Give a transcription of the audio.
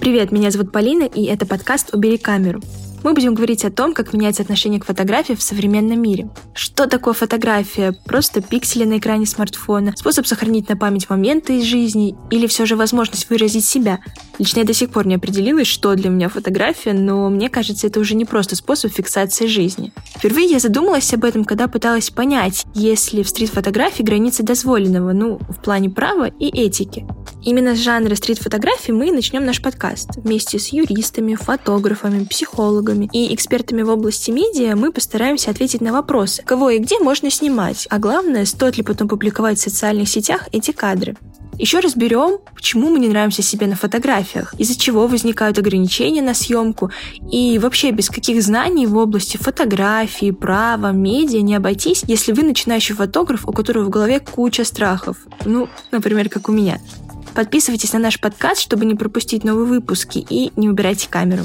Привет, меня зовут Полина, и это подкаст «Убери камеру». Мы будем говорить о том, как меняется отношение к фотографии в современном мире. Что такое фотография? Просто пиксели на экране смартфона, способ сохранить на память моменты из жизни или все же возможность выразить себя? Лично я до сих пор не определилась, что для меня фотография, но мне кажется, это уже не просто способ фиксации жизни. Впервые я задумалась об этом, когда пыталась понять, есть ли в стрит-фотографии границы дозволенного, ну, в плане права и этики. Именно с жанра стрит-фотографии мы начнем наш подкаст. Вместе с юристами, фотографами, психологами и экспертами в области медиа мы постараемся ответить на вопросы, кого и где можно снимать, а главное, стоит ли потом публиковать в социальных сетях эти кадры. Еще разберем, почему мы не нравимся себе на фотографиях, из-за чего возникают ограничения на съемку, и вообще без каких знаний в области фотографии, права, медиа не обойтись, если вы начинающий фотограф, у которого в голове куча страхов. Ну, например, как у меня. Подписывайтесь на наш подкаст, чтобы не пропустить новые выпуски, и не убирайте камеру.